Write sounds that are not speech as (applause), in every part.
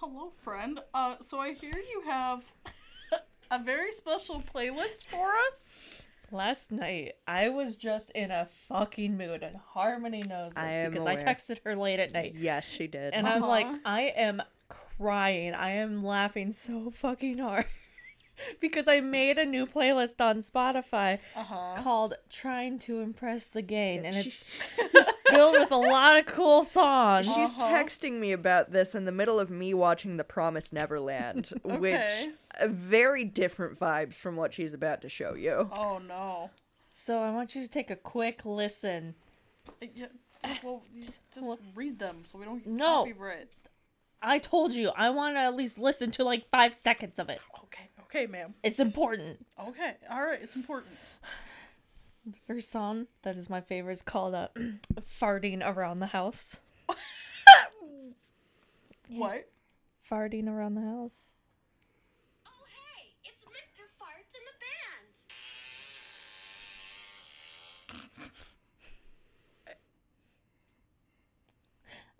Hello, friend. Uh, so I hear you have a very special playlist for us. Last night, I was just in a fucking mood, and Harmony knows this I am because I texted her late at night, Yes, she did. and I'm like, Uh-huh. I am crying. I am laughing so fucking hard (laughs) because I made a new playlist on Spotify Uh huh. called "Trying to Impress the Gang," and it's (laughs) filled with a lot of cool songs. She's Uh-huh. texting me about this in the middle of me watching The Promised Neverland, (laughs) which Okay. uh, very different vibes from what she's about to show you. Oh no. So I want you to take a quick listen. Uh, Yeah. Well, just well- read them so we don't get No. copyright. I told you I want to at least listen to like five seconds of it. Okay. Okay, ma'am. It's important. Okay. All right. It's important. The first song that is my favorite is called uh, (clears throat) "Farting Around the House." (laughs) What? Farting around the house. Oh, hey, it's Mr. Farts and the band.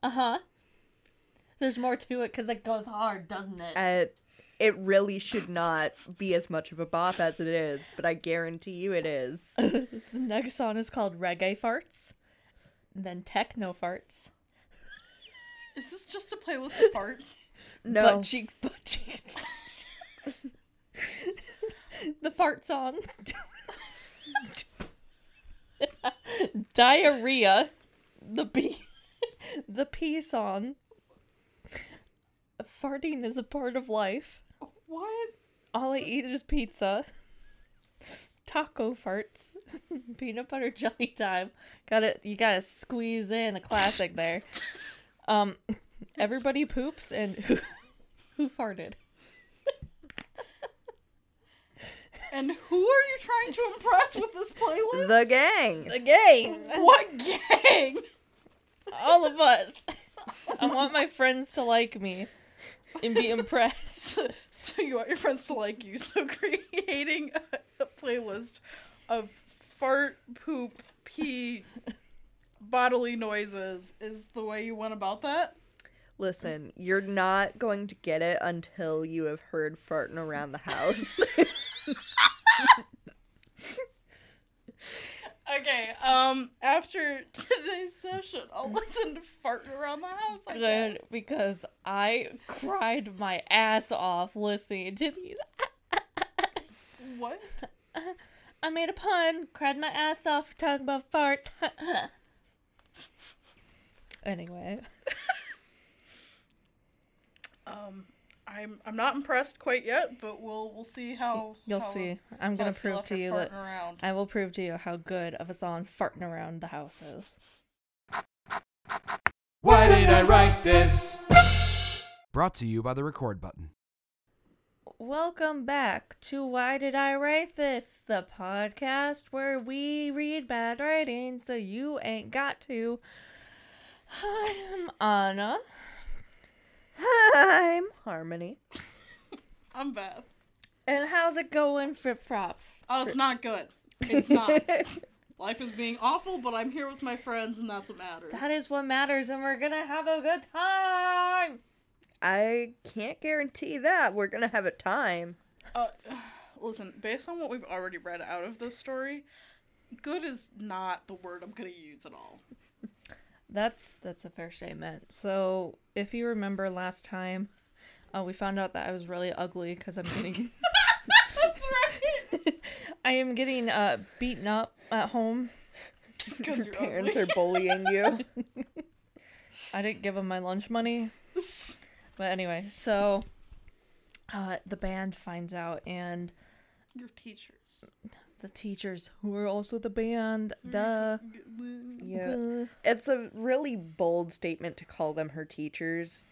Uh huh. There's more to it because it goes hard, doesn't it? Uh, it really should not be as much of a bop as it is, but I guarantee you it is. (laughs) the next song is called "Reggae Farts," and then "Techno Farts." Is this just a playlist of farts? (laughs) No, Butt cheeks, butt cheeks. (laughs) the fart song. Diarrhea. The pee. the pee song. Farting is a part of life. What? All I eat is pizza. (laughs) Taco farts. (laughs) Peanut butter jelly time. Got to You gotta squeeze in a classic there. Um, (laughs) everybody poops and who, who farted? And who are you trying to impress with this playlist? the gang. The gang. what gang? All of us. I want my friends to like me and be impressed. (laughs) So you want your friends to like you. (laughs) So creating a, a playlist of fart, poop, pee, bodily noises is the way you went about that. Listen, you're not going to get it until you have heard farting around the house. (laughs) Okay, um, after today's session, I'll listen to farting around the house. I Good guess. because I cried my ass off listening to these. What? (laughs) I made a pun, cried my ass off talking about farts. (laughs) anyway, (laughs) Um, I'm I'm not impressed quite yet, but we'll we'll see how you'll how- see. I'm gonna prove to you that around. I will prove to you how good of a song farting around the house is. Why did I write this? Brought to you by the record button. Welcome back to Why Did I Write This? The podcast where we read bad writing so you ain't got to. (sighs) I'm Anna. I'm Harmony. (laughs) I'm Beth. And how's it going, Flip Flops? Oh, it's not good. It's (laughs) not. Life is being awful, but I'm here with my friends, and that's what matters. That is what matters, and we're gonna have a good time! I can't guarantee that we're gonna have a time. Uh, (sighs) listen, based on what we've already read out of this story, good is not the word I'm gonna use at all. That's that's a fair statement. So, if you remember last time, uh, we found out that I was really ugly because I'm getting (laughs) (laughs) That's right. (laughs) I am getting uh beaten up at home. Because Your you're parents ugly. are bullying you. I didn't give them my lunch money. But anyway, so uh, the band finds out, and Your teachers. the teachers, who are also the band, duh. Yeah. It's a really bold statement to call them her teachers.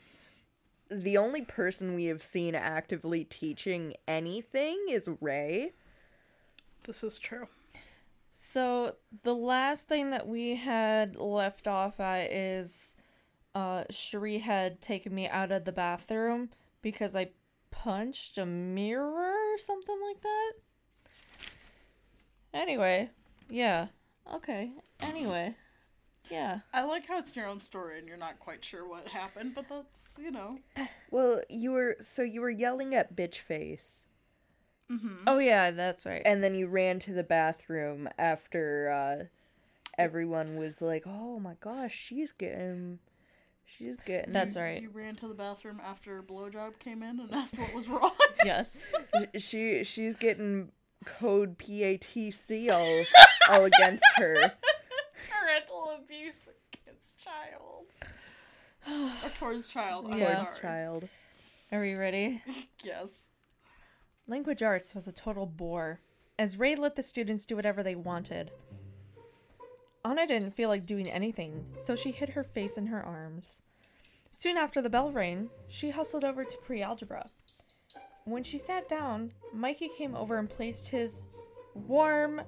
The only person we have seen actively teaching anything is Ray. This is true. So the last thing that we had left off at is uh Cherie had taken me out of the bathroom because I punched a mirror or something like that. Anyway, yeah. Okay. Anyway. Yeah. I like how it's your own story and you're not quite sure what happened, but that's, you know. Well, you were so you were yelling at bitch face, Oh yeah, that's right. and then you ran to the bathroom after uh, everyone was like, "Oh my gosh, she's getting, she's getting." That's right. You ran to the bathroom after blowjob came in and asked what was (laughs) wrong. Yes. she she's getting code PATC all (laughs) all against her. Parental abuse against child. (sighs) or towards child. I'm Yeah. Towards sorry. child. Are we ready? (laughs) Yes. Language arts was a total bore, as Ray let the students do whatever they wanted. Anna didn't feel like doing anything, so she hid her face in her arms. Soon after the bell rang, she hustled over to pre algebra. When she sat down, Mikey came over and placed his warm,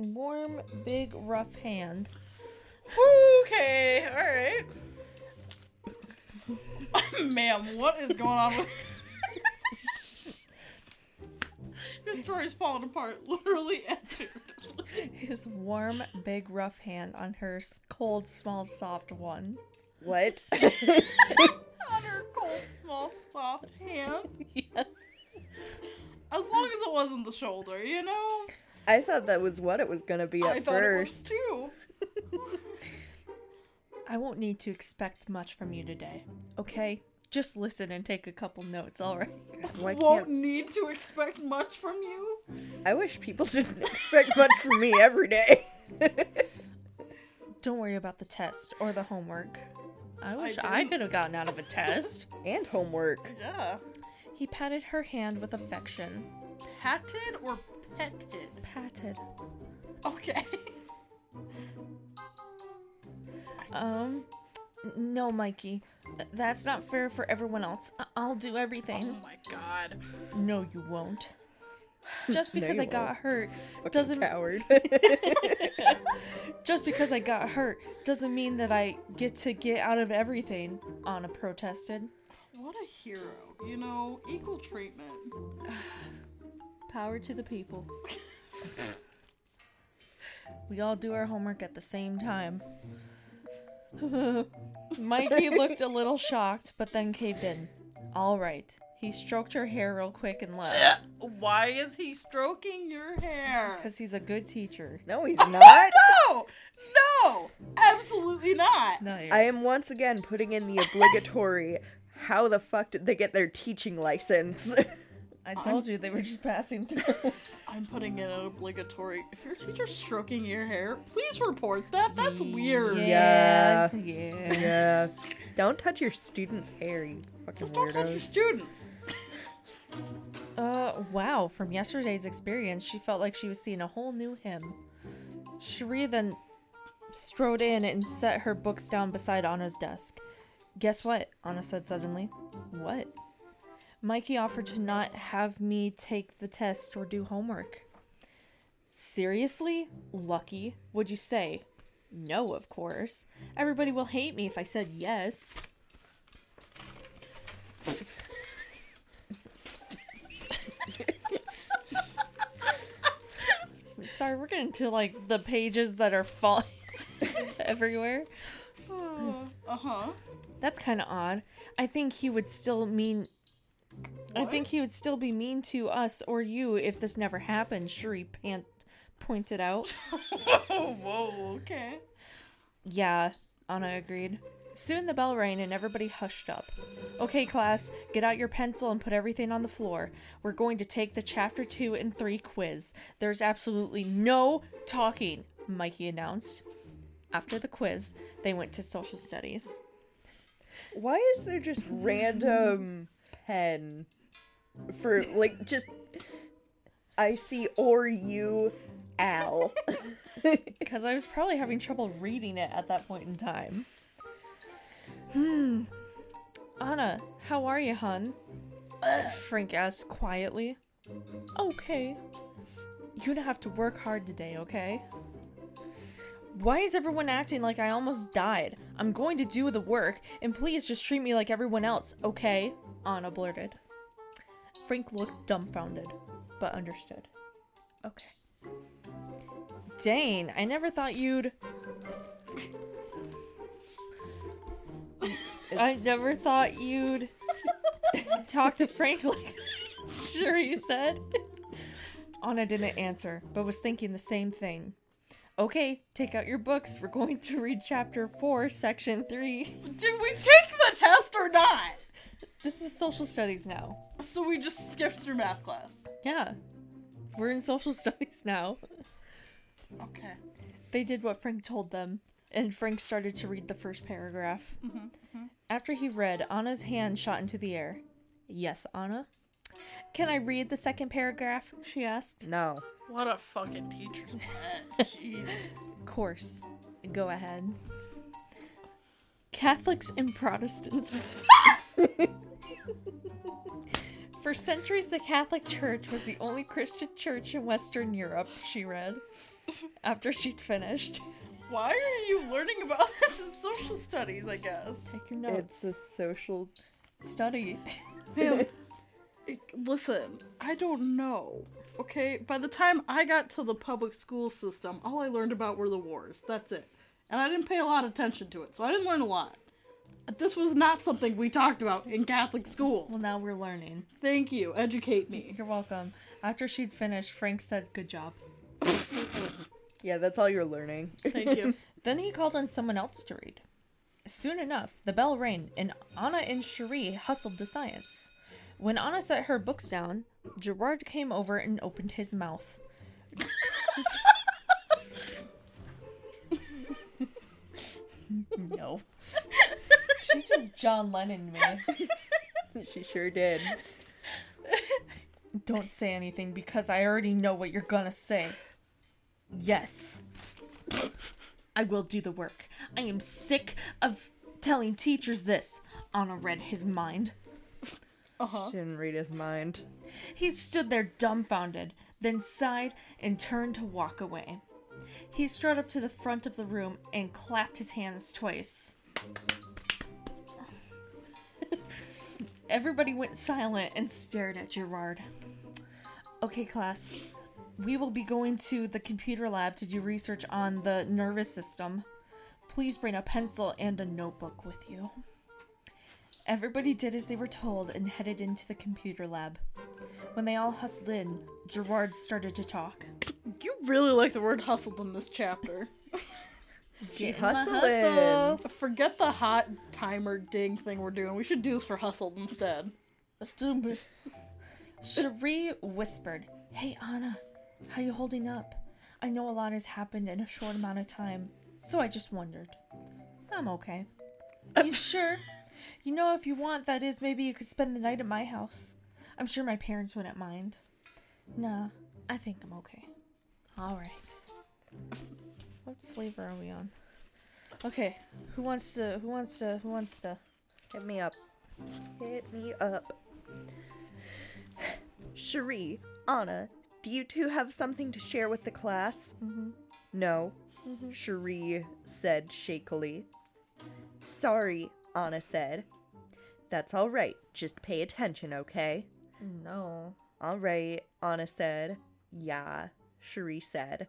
warm, big, rough hand Okay, alright. (laughs) Ma'am, what is going on with (laughs) Your story's falling apart, literally and figuratively. his warm, big, rough hand on her cold, small, soft one. What? (laughs) On her cold, small, soft hand. yes. As long as it wasn't the shoulder, you know? I thought that was what it was gonna be at I thought it was first. too. I won't need to expect much from you today, okay? Just listen and take a couple notes, alright? Why Won't can't need to expect much from you. I wish people didn't (laughs) expect much from me every day. Don't worry about the test or the homework. I wish I, didn't- could have gotten out of a test. and homework. Yeah. He patted her hand with affection. Patted or petted? Patted. Okay. Um, no, Mikey. That's not fair for everyone else. I- I'll do everything. Oh my god. No, you won't. Just because you I got won't. hurt Fucking doesn't coward. just because I got hurt doesn't mean that I get to get out of everything. Anna protested. What a hero. You know, equal treatment. Power to the people. we all do our homework at the same time. (laughs) Mikey looked a little shocked, but then caved in. All right. He stroked her hair real quick and left. (laughs) Why is he stroking your hair? Because he's a good teacher. no, he's not. (laughs) No! No! Absolutely not! No, I am once again putting in the obligatory. How the fuck did they get their teaching license? I told you they were just passing through. (laughs) I'm putting in an obligatory. If your teacher's stroking your hair, please report that. That's weird. Yeah. Yeah. Yeah. yeah. Don't touch your students' hair, you fucking Just don't touch your students. Uh, wow. From yesterday's experience, she felt like she was seeing a whole new him. Cherie then strode in and set her books down beside Anna's desk. Guess what? Anna said suddenly. What? Mikey offered to not have me take the test or do homework. Seriously? Lucky? Would you say? No, of course. Everybody will hate me if I said yes. (laughs) Sorry, we're getting to like the pages that are falling (laughs) everywhere. (sighs) Uh huh. That's kind of odd. I think he would still mean. I think he would still be mean to us or you if this never happened. Shuri pant pointed out. Oh, (laughs) whoa, okay. Yeah, Anna agreed. Soon the bell rang and everybody hushed up. Okay, class, get out your pencil and put everything on the floor. We're going to take the chapter 2 and 3 quiz. There's absolutely no talking, Mikey announced. After the quiz, they went to social studies. Why is there just random (laughs) pen for like just I see or you Al. (laughs) Because I was probably having trouble reading it at that point in time. Hmm. Anna, how are you, hun? Frank asked quietly. Okay. You're gonna have to work hard today, okay? Why is everyone acting like I almost died? I'm going to do the work, and please just treat me like everyone else, okay? Anna blurted. Frank looked dumbfounded, but understood. Okay. Dane, I never thought you'd. I never thought you'd talk to Frank like (laughs) sure he said. Anna didn't answer, but was thinking the same thing. Okay, take out your books. We're going to read chapter 4, section 3. Did we take the test or not? This is social studies now. So we just skipped through math class. Yeah. We're in social (laughs) studies now. Okay. They did what Frank told them, and Frank started to read the first paragraph. Mm-hmm, mm-hmm. After he read, Anna's hand shot into the air. Yes, Anna? Can I read the second paragraph? She asked. No. What a fucking teacher's (laughs) pet. Jesus. course. Go ahead. Catholics and Protestants. (laughs) (laughs) For centuries, the Catholic Church was the only Christian church in Western Europe, she read. After she'd finished. Why are you learning about (laughs) this in social studies, I guess? Take your notes. It's a social. Study. Ma'am, (laughs) it- listen, I don't know. Okay, by the time I got to the public school system, all I learned about were the wars. That's it. And I didn't pay a lot of attention to it, so I didn't learn a lot. This was not something we talked about in Catholic school. Well, now we're learning. Thank you. Educate me. You're welcome. After she'd finished, Frank said, Good job. (laughs) Yeah, that's all you're learning. Thank you. (laughs) Then he called on someone else to read. Soon enough, the bell rang, and Anna and Cherie hustled to science. When Anna set her books down, Gerard came over and opened his mouth. (laughs) no. She just John Lennon me. (laughs) she sure did. Don't say anything because I already know what you're gonna say. Yes. I will do the work. I am sick of telling teachers this. Anna read his mind. Uh-huh. She didn't read his mind. He stood there dumbfounded, then sighed and turned to walk away. He strode up to the front of the room and clapped his hands twice. Everybody went silent and stared at Gerard. Okay, class. We will be going to the computer lab to do research on the nervous system. Please bring a pencil and a notebook with you. Everybody did as they were told and headed into the computer lab. When they all hustled in, Gerard started to talk. You really like the word hustled in this chapter. She hustling. Forget the hot timer ding thing we're doing. We should do this for hustled instead. Cherie whispered, Hey Anna, how you holding up? I know a lot has happened in a short amount of time, so I just wondered. I'm okay. You (laughs) sure? You know, if you want, that is, maybe you could spend the night at my house. I'm sure my parents wouldn't mind. Nah, I think I'm okay. Alright. What flavor are we on? Okay, who wants to, who wants to, who wants to? Hit me up. Hit me up. Cherie, Anna, do you two have something to share with the class? Mm-hmm. No, mm-hmm. Cherie said shakily. Sorry, Anna said. That's all right. Just pay attention, okay? No. All right, Anna said. Yeah, Cherie said.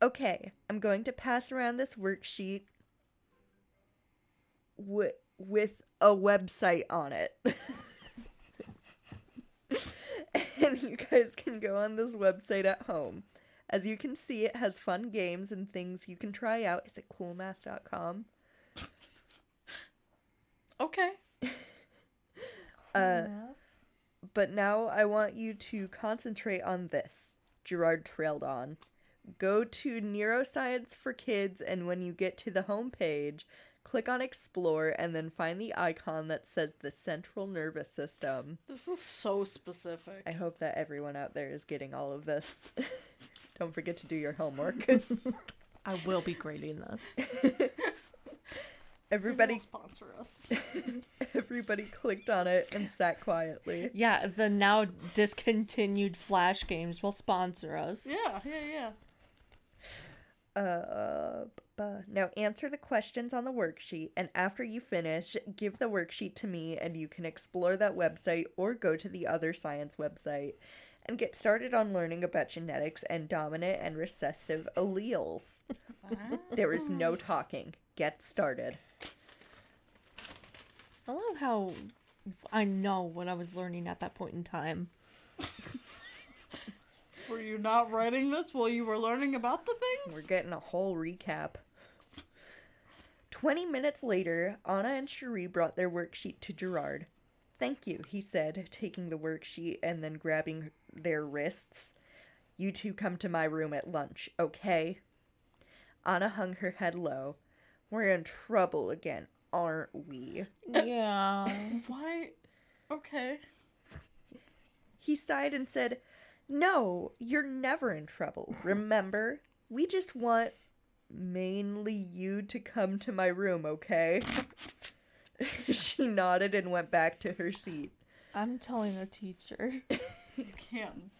Okay, I'm going to pass around this worksheet wi- with a website on it. (laughs) and you guys can go on this website at home. As you can see, it has fun games and things you can try out. Is it coolmath.com? Okay. (laughs) Uh, but now I want you to concentrate on this. Gerard trailed on. Go to Neuroscience for Kids, and when you get to the homepage, click on Explore and then find the icon that says the Central Nervous System. This is so specific. I hope that everyone out there is getting all of this. (laughs) Don't forget to do your homework. I will be grading this. (laughs) everybody, sponsor us. (laughs) everybody clicked on it and sat quietly. Yeah, the now discontinued Flash games will sponsor us. Yeah, yeah, yeah. Uh, bu- now answer the questions on the worksheet, and after you finish, give the worksheet to me, and you can explore that website or go to the other science website. and get started on learning about genetics and dominant and recessive alleles. (laughs) There is no talking. Get started. I love how I know what I was learning at that point in time. (laughs) Were you not writing this while you were learning about the things? We're getting a whole recap. 20 minutes later, Anna and Cherie brought their worksheet to Gerard. Thank you, he said, taking the worksheet and then grabbing their wrists. You two come to my room at lunch, okay? Anna hung her head low. We're in trouble again, aren't we? (laughs) Yeah. Why? Okay. He sighed and said, No, you're never in trouble. (laughs) Remember? We just want mainly you to come to my room, okay? (laughs) she nodded and went back to her seat. I'm telling the teacher. (laughs) You can't.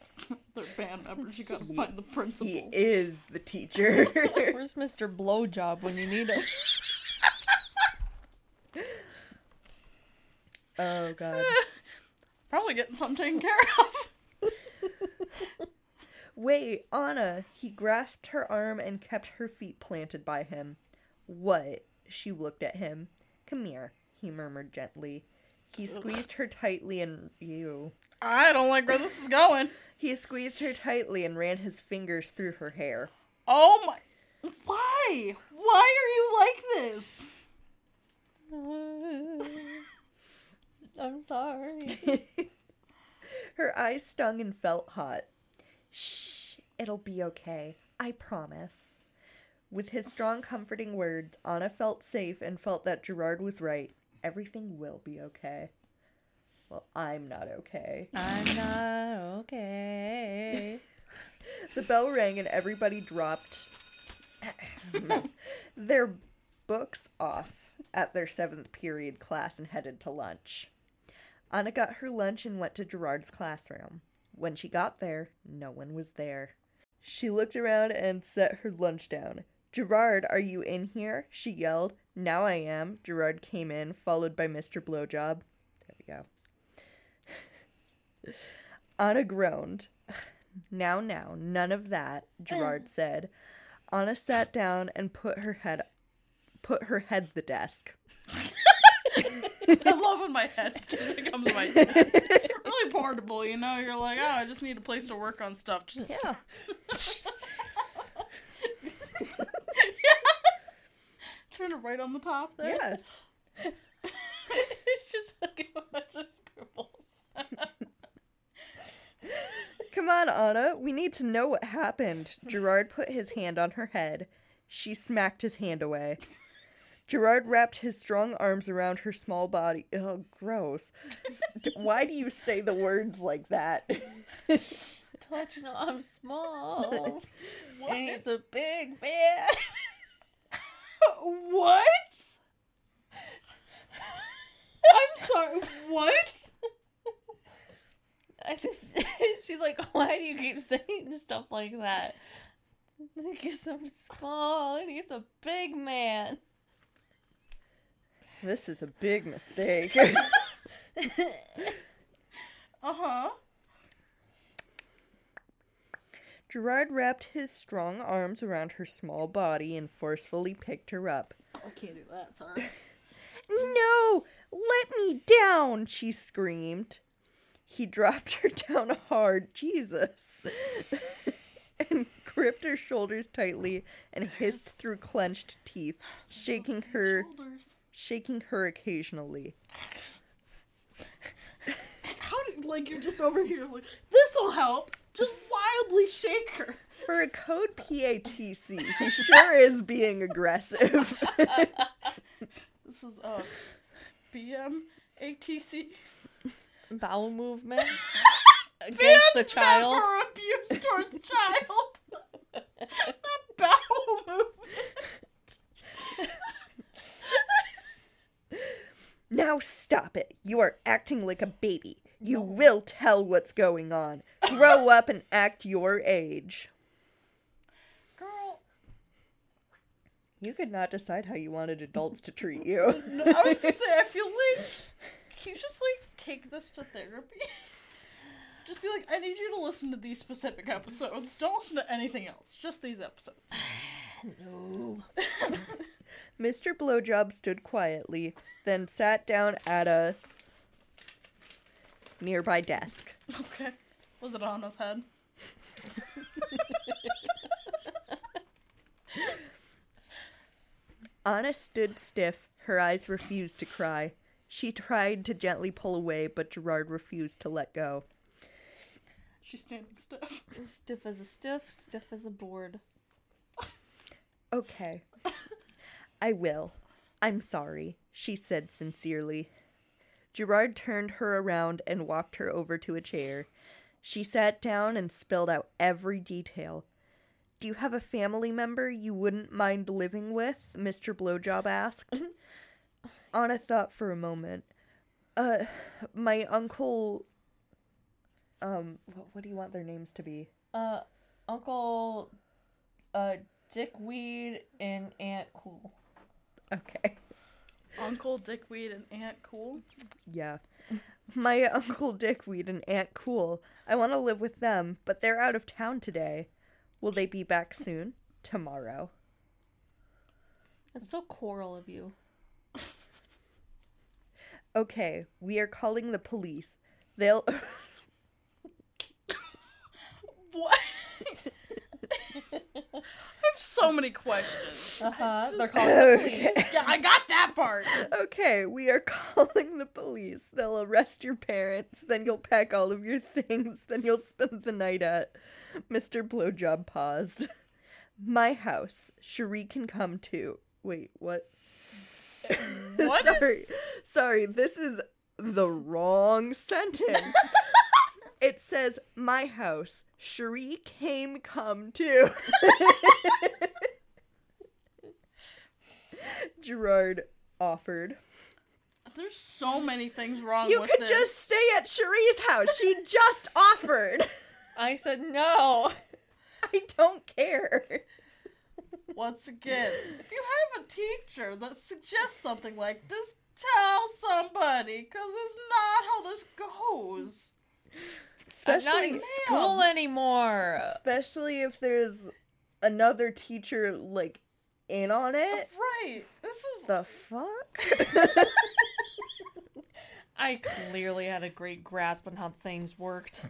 They're band members. You gotta find the principal. He is the teacher. Where's Mr. Blowjob when you need him? oh, God. Probably getting something taken care of. (laughs) Wait, Anna. He grasped her arm and kept her feet planted by him. What? She looked at him. Come here, he murmured gently. He squeezed her tightly and. Ew. I don't like where this is going. (laughs) He squeezed her tightly and ran his fingers through her hair. Oh my. Why? Why are you like this? (laughs) I'm sorry. Her eyes stung and felt hot. Shh, it'll be okay. I promise. With his strong, comforting words, Anna felt safe and felt that Gerard was right. Everything will be okay. Well, I'm not okay. I'm not okay. (laughs) The bell rang and everybody dropped their books off at their seventh period class and headed to lunch. Anna got her lunch and went to Gerard's classroom. When she got there, no one was there. She looked around and set her lunch down. Gerard, are you in here? She yelled. Now I am. Gerard came in, followed by Mr. Blowjob. There we go. (laughs) Anna groaned. (sighs) Now, now, none of that, Gerard (clears throat) said. Anna sat down and put her head put her head the desk. (laughs) (laughs) I love when my head (laughs) just becomes my (laughs) desk. really portable, you know? You're like, oh, I just need a place to work on stuff. Just (laughs) Yeah. turn it right on the top there. Yeah. it's just like a bunch of scribbles. Come on, Anna. We need to know what happened. Gerard put his hand on her head. She smacked his hand away. Gerard wrapped his strong arms around her small body. Oh, gross. (laughs) Why do you say the words like that? (laughs) You know I'm small? (laughs) And he's a big man. What? I'm sorry. What? I just, she's like, why do you keep saying stuff like that? Because I'm small and he's a big man. This is a big mistake. (laughs) Uh huh. Gerard wrapped his strong arms around her small body and forcefully picked her up. I can't do that. Sorry. (laughs) No! Let me down! she screamed. He dropped her down hard, Jesus, (laughs) and gripped her shoulders tightly and hissed through clenched teeth, shaking her, Shoulders. Shaking her occasionally. How do like you're just over here like this'll help? Just wildly shake her. For a code PATC, he sure is being aggressive. This is uh BM ATC. Bowel movement (laughs) against the child. Or abuse towards child. (laughs) Not bowel movement. Now stop it. You are acting like a baby. You will tell what's going on. Grow (laughs) up and act your age. Girl, You could not decide how you wanted adults to treat you. I was just say I feel (laughs) like can you just like take this to therapy? (laughs) Just be like, I need you to listen to these specific episodes. Don't listen to anything else. Just these episodes. (sighs) No. Mr. Blowjob stood quietly, then sat down at a nearby desk. Okay. Was it on his head? Anna stood stiff. Her eyes refused to cry. She tried to gently pull away, but Gerard refused to let go. She's standing stiff. Stiff as a stiff, stiff as a board. Okay. I will. I'm sorry, she said sincerely. Gerard turned her around and walked her over to a chair. She sat down and spelled out every detail. Do you have a family member you wouldn't mind living with? Mr. Blowjob asked. (laughs) Anna thought for a moment. Uh, my uncle. Um, what, what do you want their names to be? Uh, Uncle, uh, Dickweed and Aunt Cool. Okay. Uncle Dickweed and Aunt Cool. Yeah. My (laughs) Uncle Dickweed and Aunt Cool. I want to live with them, but they're out of town today. Will they be back soon? Tomorrow. That's so coral of you. Okay, we are calling the police. They'll. (laughs) What? I have so many questions. Uh huh. They're calling the (laughs) police. Yeah, I got that part. okay, we are (laughs) calling the police. They'll arrest your parents. Then you'll pack all of your things. Then you'll spend the night at. Mr. Blowjob paused. My house. Cherie can come too. Wait, what? What is- (laughs) sorry, sorry. This is the wrong sentence. It says my house. Cherie came come too. (laughs) Gerard offered. There's so many things wrong You with could this. just stay at Cherie's house. She (laughs) just offered. I said no. (laughs) I don't care. Once again, if you have a teacher that suggests something like this, tell somebody, because it's not how this goes. I'm not in Especially, school anymore. especially if there's another teacher like in on it. Right. This is. The fuck? (laughs) I clearly had a great grasp on how things worked.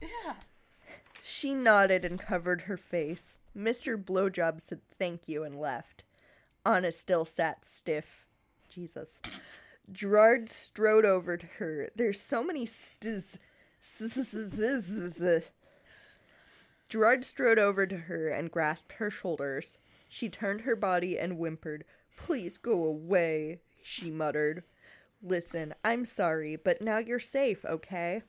Yeah. She nodded and covered her face. Mr. Blowjob said thank you and left. Anna still sat stiff. Jesus. Gerard strode over to her. There's so many stiz. (laughs) Gerard strode over to her and grasped her shoulders. She turned her body and whimpered. Please go away, she muttered. Listen, I'm sorry, but now you're safe, okay?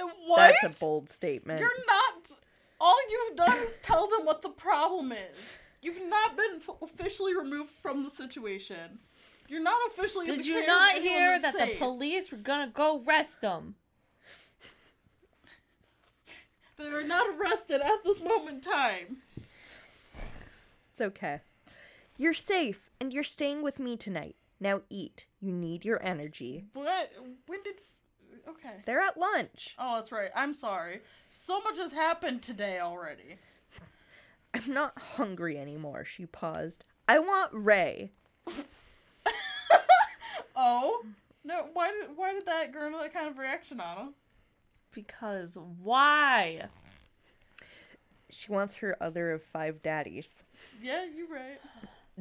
Uh, What? That's a bold statement. You're not. All you've done is tell them what the problem is. You've not been f- officially removed from the situation. You're not officially. Did you not hear that's that the police were gonna go arrest him? They are not arrested at this moment in time. It's okay. You're safe, and you're staying with me tonight. Now eat. You need your energy. What? When did? Okay. They're at lunch. Oh, that's right. I'm sorry. So much has happened today already. I'm not hungry anymore, she paused. I want Ray. (laughs) Oh no! Why did why did that garner that kind of reaction on him? Because why? She wants her other of five daddies. Yeah, you're right.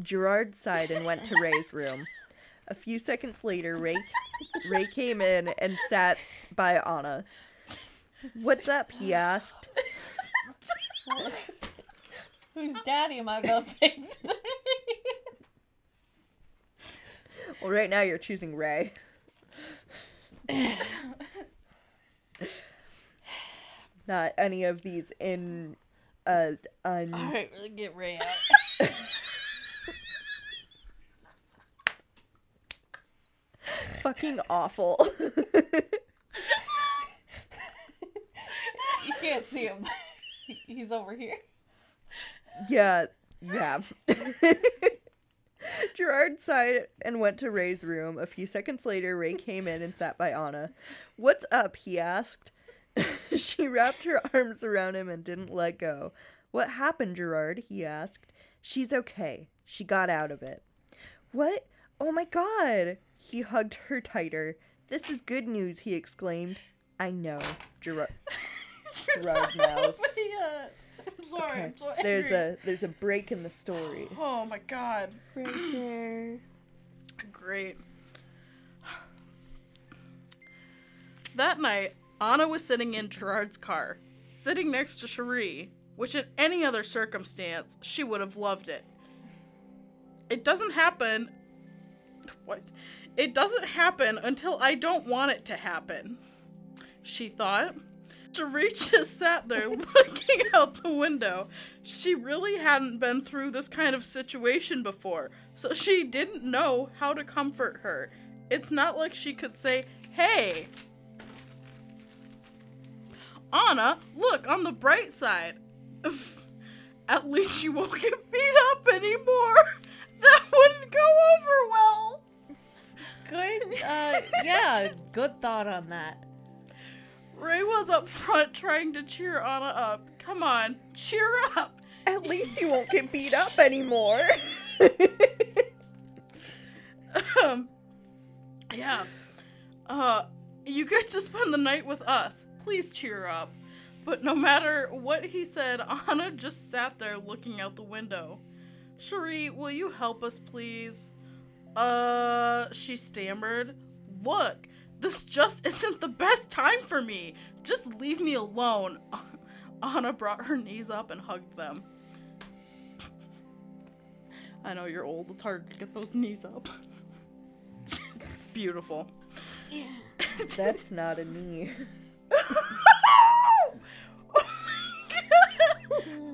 Gerard sighed and went to Ray's (laughs) room. A few seconds later, Ray, Ray came in and sat by Anna. What's up? he asked. Whose daddy am I gonna pick today? Well, right now you're choosing Ray. (laughs) Not any of these in uh un Alright, really get Ray out. (laughs) fucking awful. You can't see him. He's over here. yeah, yeah. (laughs) Gerard sighed and went to Ray's room. A few seconds later, Ray came in and sat by Anna. What's up? he asked. (laughs) she wrapped her arms around him and didn't let go. What happened, Gerard? he asked. She's okay. She got out of it. What? Oh my god! He hugged her tighter. This is good news, he exclaimed. I know, Gerard. (laughs) Gerard (laughs) mouth. Uh, I'm sorry. Okay. I'm so There's a there's a break in the story. (gasps) Oh my god. Right there. Great. (sighs) That night, Anna was sitting in Gerard's car, sitting next to Cherie, which in any other circumstance, she would have loved it. It doesn't happen. What? It doesn't happen until I don't want it to happen, she thought. Cherie (laughs) just sat there (laughs) looking out the window. She really hadn't been through this kind of situation before, so she didn't know how to comfort her. It's not like she could say, Hey, Anna, look on the bright side. (laughs) At least you won't get beat up anymore. (laughs) That wouldn't go over well. Good. Uh, (laughs) yeah, good thought on that. Ray was up front trying to cheer Anna up. Come on, cheer up. At least you won't get beat up anymore. Um, yeah. Uh, you get to spend the night with us. Please cheer up. But no matter what he said, (laughs) Anna just sat there looking out the window. Cherie, will you help us, please? Uh, she stammered. Look, this just (laughs) isn't the best time for me. Just leave me alone. (laughs) Anna brought her knees up and hugged them. I know you're old. It's hard to get those knees up. Beautiful. Yeah. That's not a knee. Oh,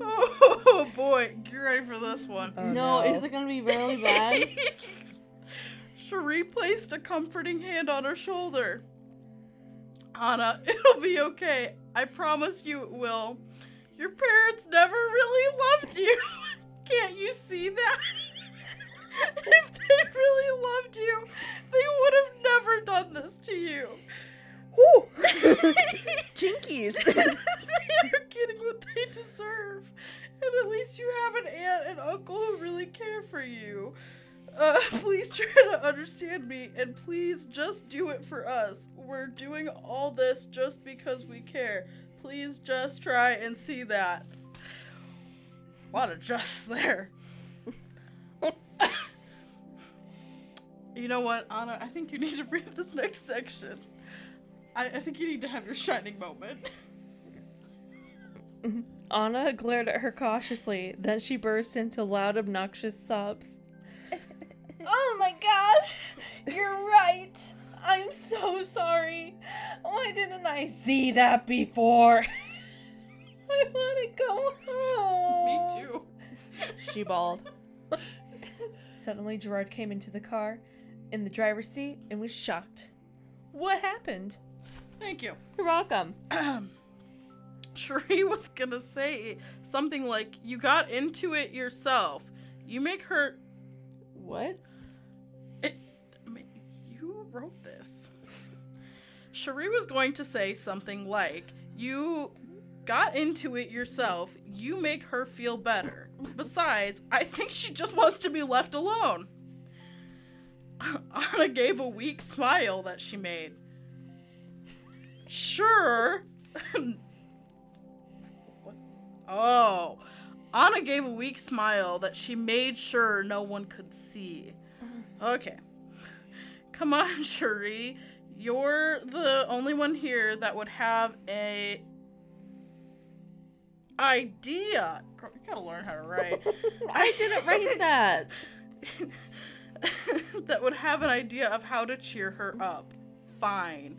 (laughs) oh boy, get ready for this one. Oh, no, is it gonna be really bad? (laughs) Cherie placed a comforting hand on her shoulder. Anna, (laughs) it'll be okay. I promise you it will. Your parents never really loved you. Can't you see that? if they really loved you, they would have never done this to you. Whew. (laughs) Jinkies. (laughs) they are getting what they deserve. And at least you have an aunt and uncle who really care for you. Uh, (laughs) please try to understand me and please just do it for us. We're doing all this just because we care. Please just try and see that. What a just there. you know what, Anna? I think you need to read this next section. I, I think you need to have your shining moment. (laughs) Anna glared at her cautiously, then she burst into loud, obnoxious sobs. (laughs) oh my god! You're right! I'm so sorry! Why didn't I see that before? (laughs) I want to go home! Me too. She bawled. Suddenly, Gerard came into the car, in the driver's seat, and was shocked. What happened? Thank you. You're welcome. (clears throat) Cherie was gonna say something like, You got into it yourself. You make her. What? It, I mean, you wrote this. Cherie was going to say something like, You got into it yourself. You make her feel better. Besides, I think she just wants to be left alone. (laughs) Anna gave a weak smile that she made. Sure. What? Oh. Anna gave a weak smile that she made sure no one could see. Okay. Come on, (laughs) Cherie. You're the only one here that would have a idea. Girl, You gotta learn how to write. (laughs) I didn't write that. (laughs) that would have an idea of how to cheer her up. Fine.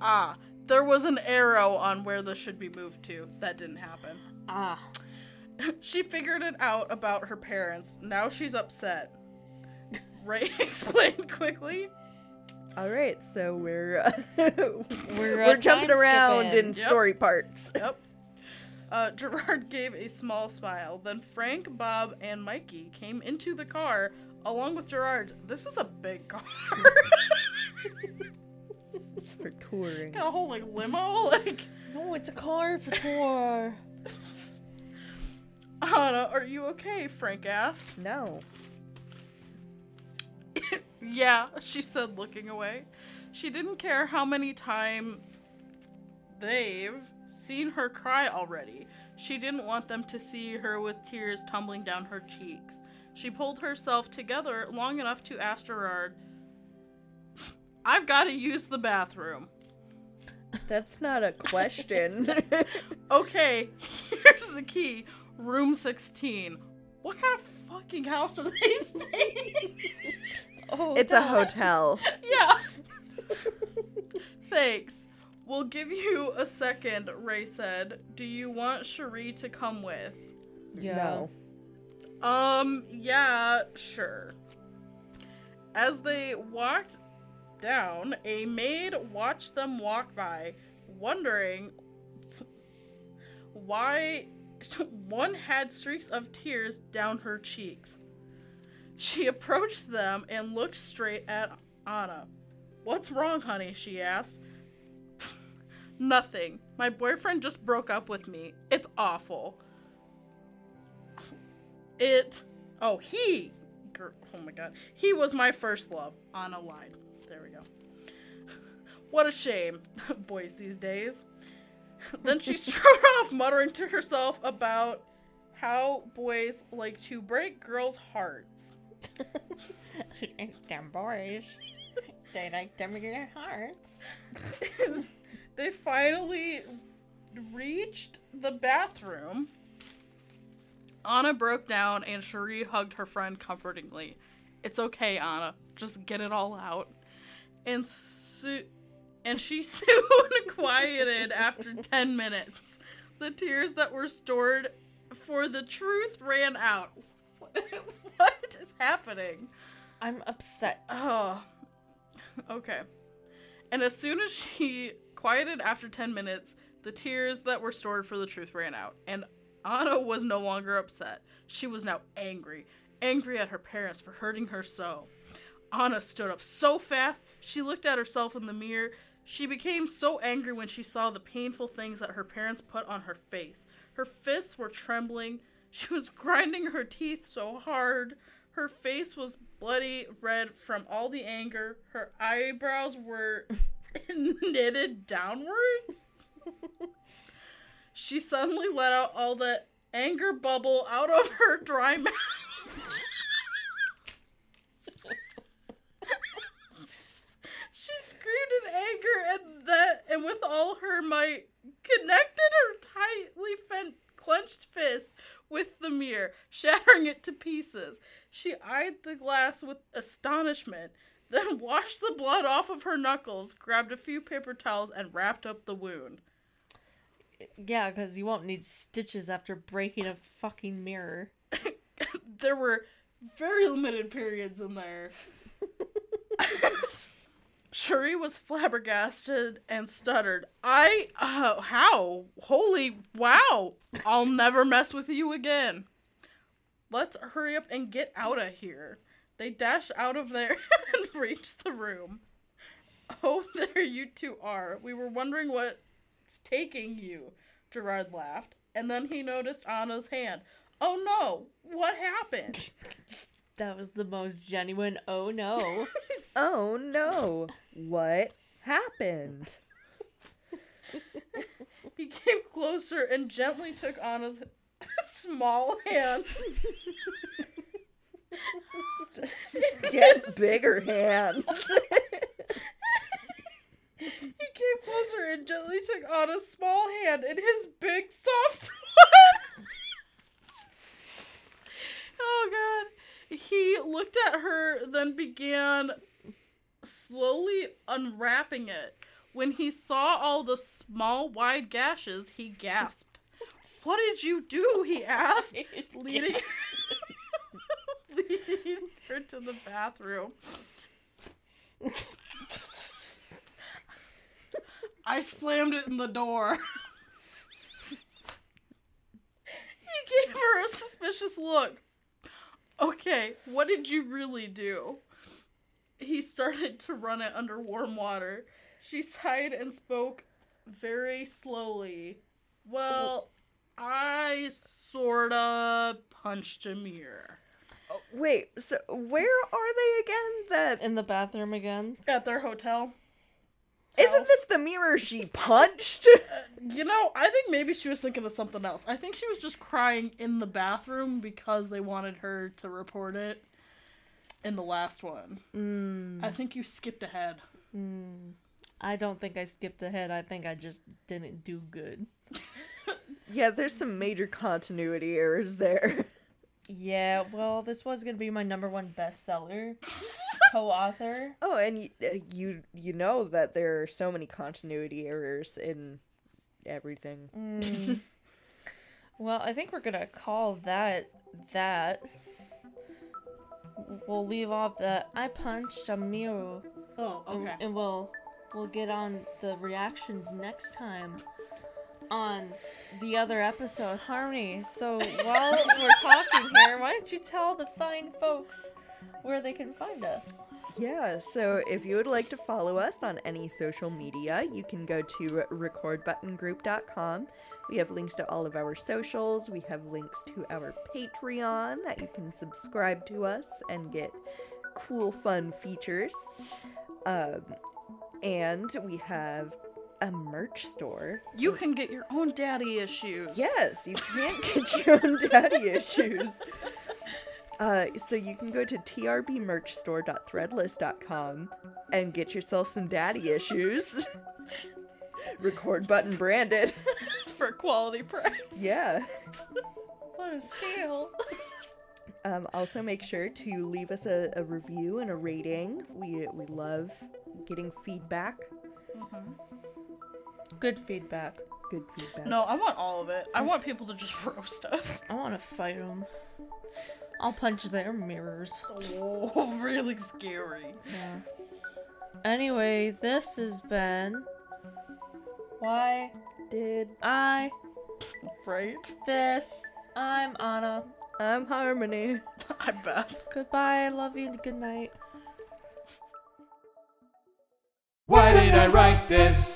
Ah, there was an arrow on where this should be moved to. That didn't happen. Ah. (laughs) She figured it out about her parents. Now she's upset. Ray (laughs) explained quickly. All right, so we're uh, We're, (laughs) we're, uh, jumping around skipping. in Yep. story parts. Yep. Uh, Gerard gave a small smile. Then Frank, Bob, and Mikey came into the car along with Gerard, this is a big car. For touring. Got a whole like limo. (laughs) Like, No, it's a car for tour. Anna, are you okay? Frank asked. No. (laughs) Yeah, she said, looking away. She didn't care how many times they've seen her cry already. She didn't want them to see her with tears tumbling down her cheeks. She pulled herself together long enough to ask Gerard, I've got to use the bathroom. That's not a question. (laughs) Okay, here's the key room 16. What kind of fucking house are they staying in? Oh, it's a hotel. Yeah. (laughs) Thanks. We'll give you a second, Ray said. Do you want Cherie to come with? Yeah. No. Um, yeah, sure. As they walked down, a maid watched them walk by, wondering why (laughs) one had streaks of tears down her cheeks. She approached them and looked straight at Anna. What's wrong, honey? she asked. (laughs) Nothing. My boyfriend just broke up with me. It's awful. It. Oh, he. Oh my god. He was my first love. Anna lied. There we go. What a shame. (laughs) Boys these days. then she (laughs) strode off, muttering to herself about how boys like to break girls' hearts. them boys. They like them in their hearts. (laughs) they finally reached the bathroom. Anna broke down and Cherie hugged her friend comfortingly. It's okay, Anna. Just get it all out. And su- and she (laughs) soon quieted after 10 minutes. The tears that were stored for the truth ran out. (laughs) what is happening? I'm upset. Oh, okay. And as soon as she quieted after 10 minutes, the tears that were stored for the truth ran out. And Anna was no longer upset. She was now angry. Angry at her parents for hurting her so. Anna stood up so fast, she looked at herself in the mirror. She became so angry when she saw the painful things that her parents put on her face. Her fists were trembling. (laughs) She was grinding her teeth so hard. Her face was bloody red from all the anger. Her eyebrows were (laughs) knitted downwards. she suddenly let out all the anger bubble out of her dry (laughs) mouth. she screamed in anger and that and with all her might connected her tightly fen- clenched fist with the mirror, shattering it to pieces. She eyed the glass with astonishment, then (laughs) washed the blood off of her knuckles, grabbed a few paper towels, and wrapped up the wound. Yeah, because you won't need stitches after breaking a fucking mirror. (laughs) there were very limited periods in there. (laughs) Cherie was flabbergasted and stuttered. I, uh, how? Holy wow! I'll never mess with you again. Let's hurry up and get out of here. They dash out of there (laughs) and reach the room. Oh, (laughs) there you two are. We were wondering what's taking you, Gerard laughed. And then he noticed Anna's hand. Oh no, what happened? (laughs) That was the most genuine oh no. (laughs) Oh no. What happened? (laughs) He came closer and gently took Anna's (laughs) small hand. Get bigger hands. He came closer and gently took Anna's small hand in his big soft one. oh god. He looked at her, then began slowly unwrapping it. When he saw all the small, wide gashes, he gasped. What did you do? he asked, (laughs) leading, (laughs) leading her to the bathroom. I slammed it in the door. (laughs) he gave her a suspicious look. Okay, what did you really do? He started to run it under warm water. She sighed and spoke very slowly. Well, I sorta punched a mirror. Oh, wait, so where are they again? That In the bathroom again. At their hotel. Isn't this the mirror she punched? You know, I think maybe she was thinking of something else. I think she was just crying in the bathroom because they wanted her to report it in the last one. Mm, I think you skipped ahead. mm. I don't think I skipped ahead. I think I just didn't do good. (laughs) yeah, there's some major continuity errors there. Yeah, well, this was gonna be my number one bestseller (laughs) co-author. Oh, and you, you you know that there are so many continuity errors in everything. Mm. (laughs) well, I think we're gonna call that that. We'll leave off the I punched a mirror, Oh, and- okay. and we'll we'll get on the reactions next time on the other episode, Harmony. So while we're talking here, why don't you tell the fine folks where they can find us? Yeah, so if you would like to follow us on any social media, you can go to recordbuttongroup.com. We have links to all of our socials. We have links to our Patreon that you can subscribe to us and get cool, fun features. Um, and we have a merch store. You can get your own daddy issues. Yes, you can't get your own daddy issues. (laughs) Uh, so you can go to trbmerchstore.threadless.com and get yourself some daddy issues. (laughs) Record button branded. (laughs) For quality price. yeah. (laughs) What a steal! Um, also, make sure to leave us a, a review and a rating. We we love getting feedback. Good feedback. Good feedback. No, I want all of it. I want people to just roast us. I want to fight them. I'll punch their mirrors. (laughs) Oh, really scary. Yeah. Anyway, this has been why Did I write this. I'm Anna. I'm Harmony. (laughs) I bet. Goodbye. I love you. and Good night. Why did I write this?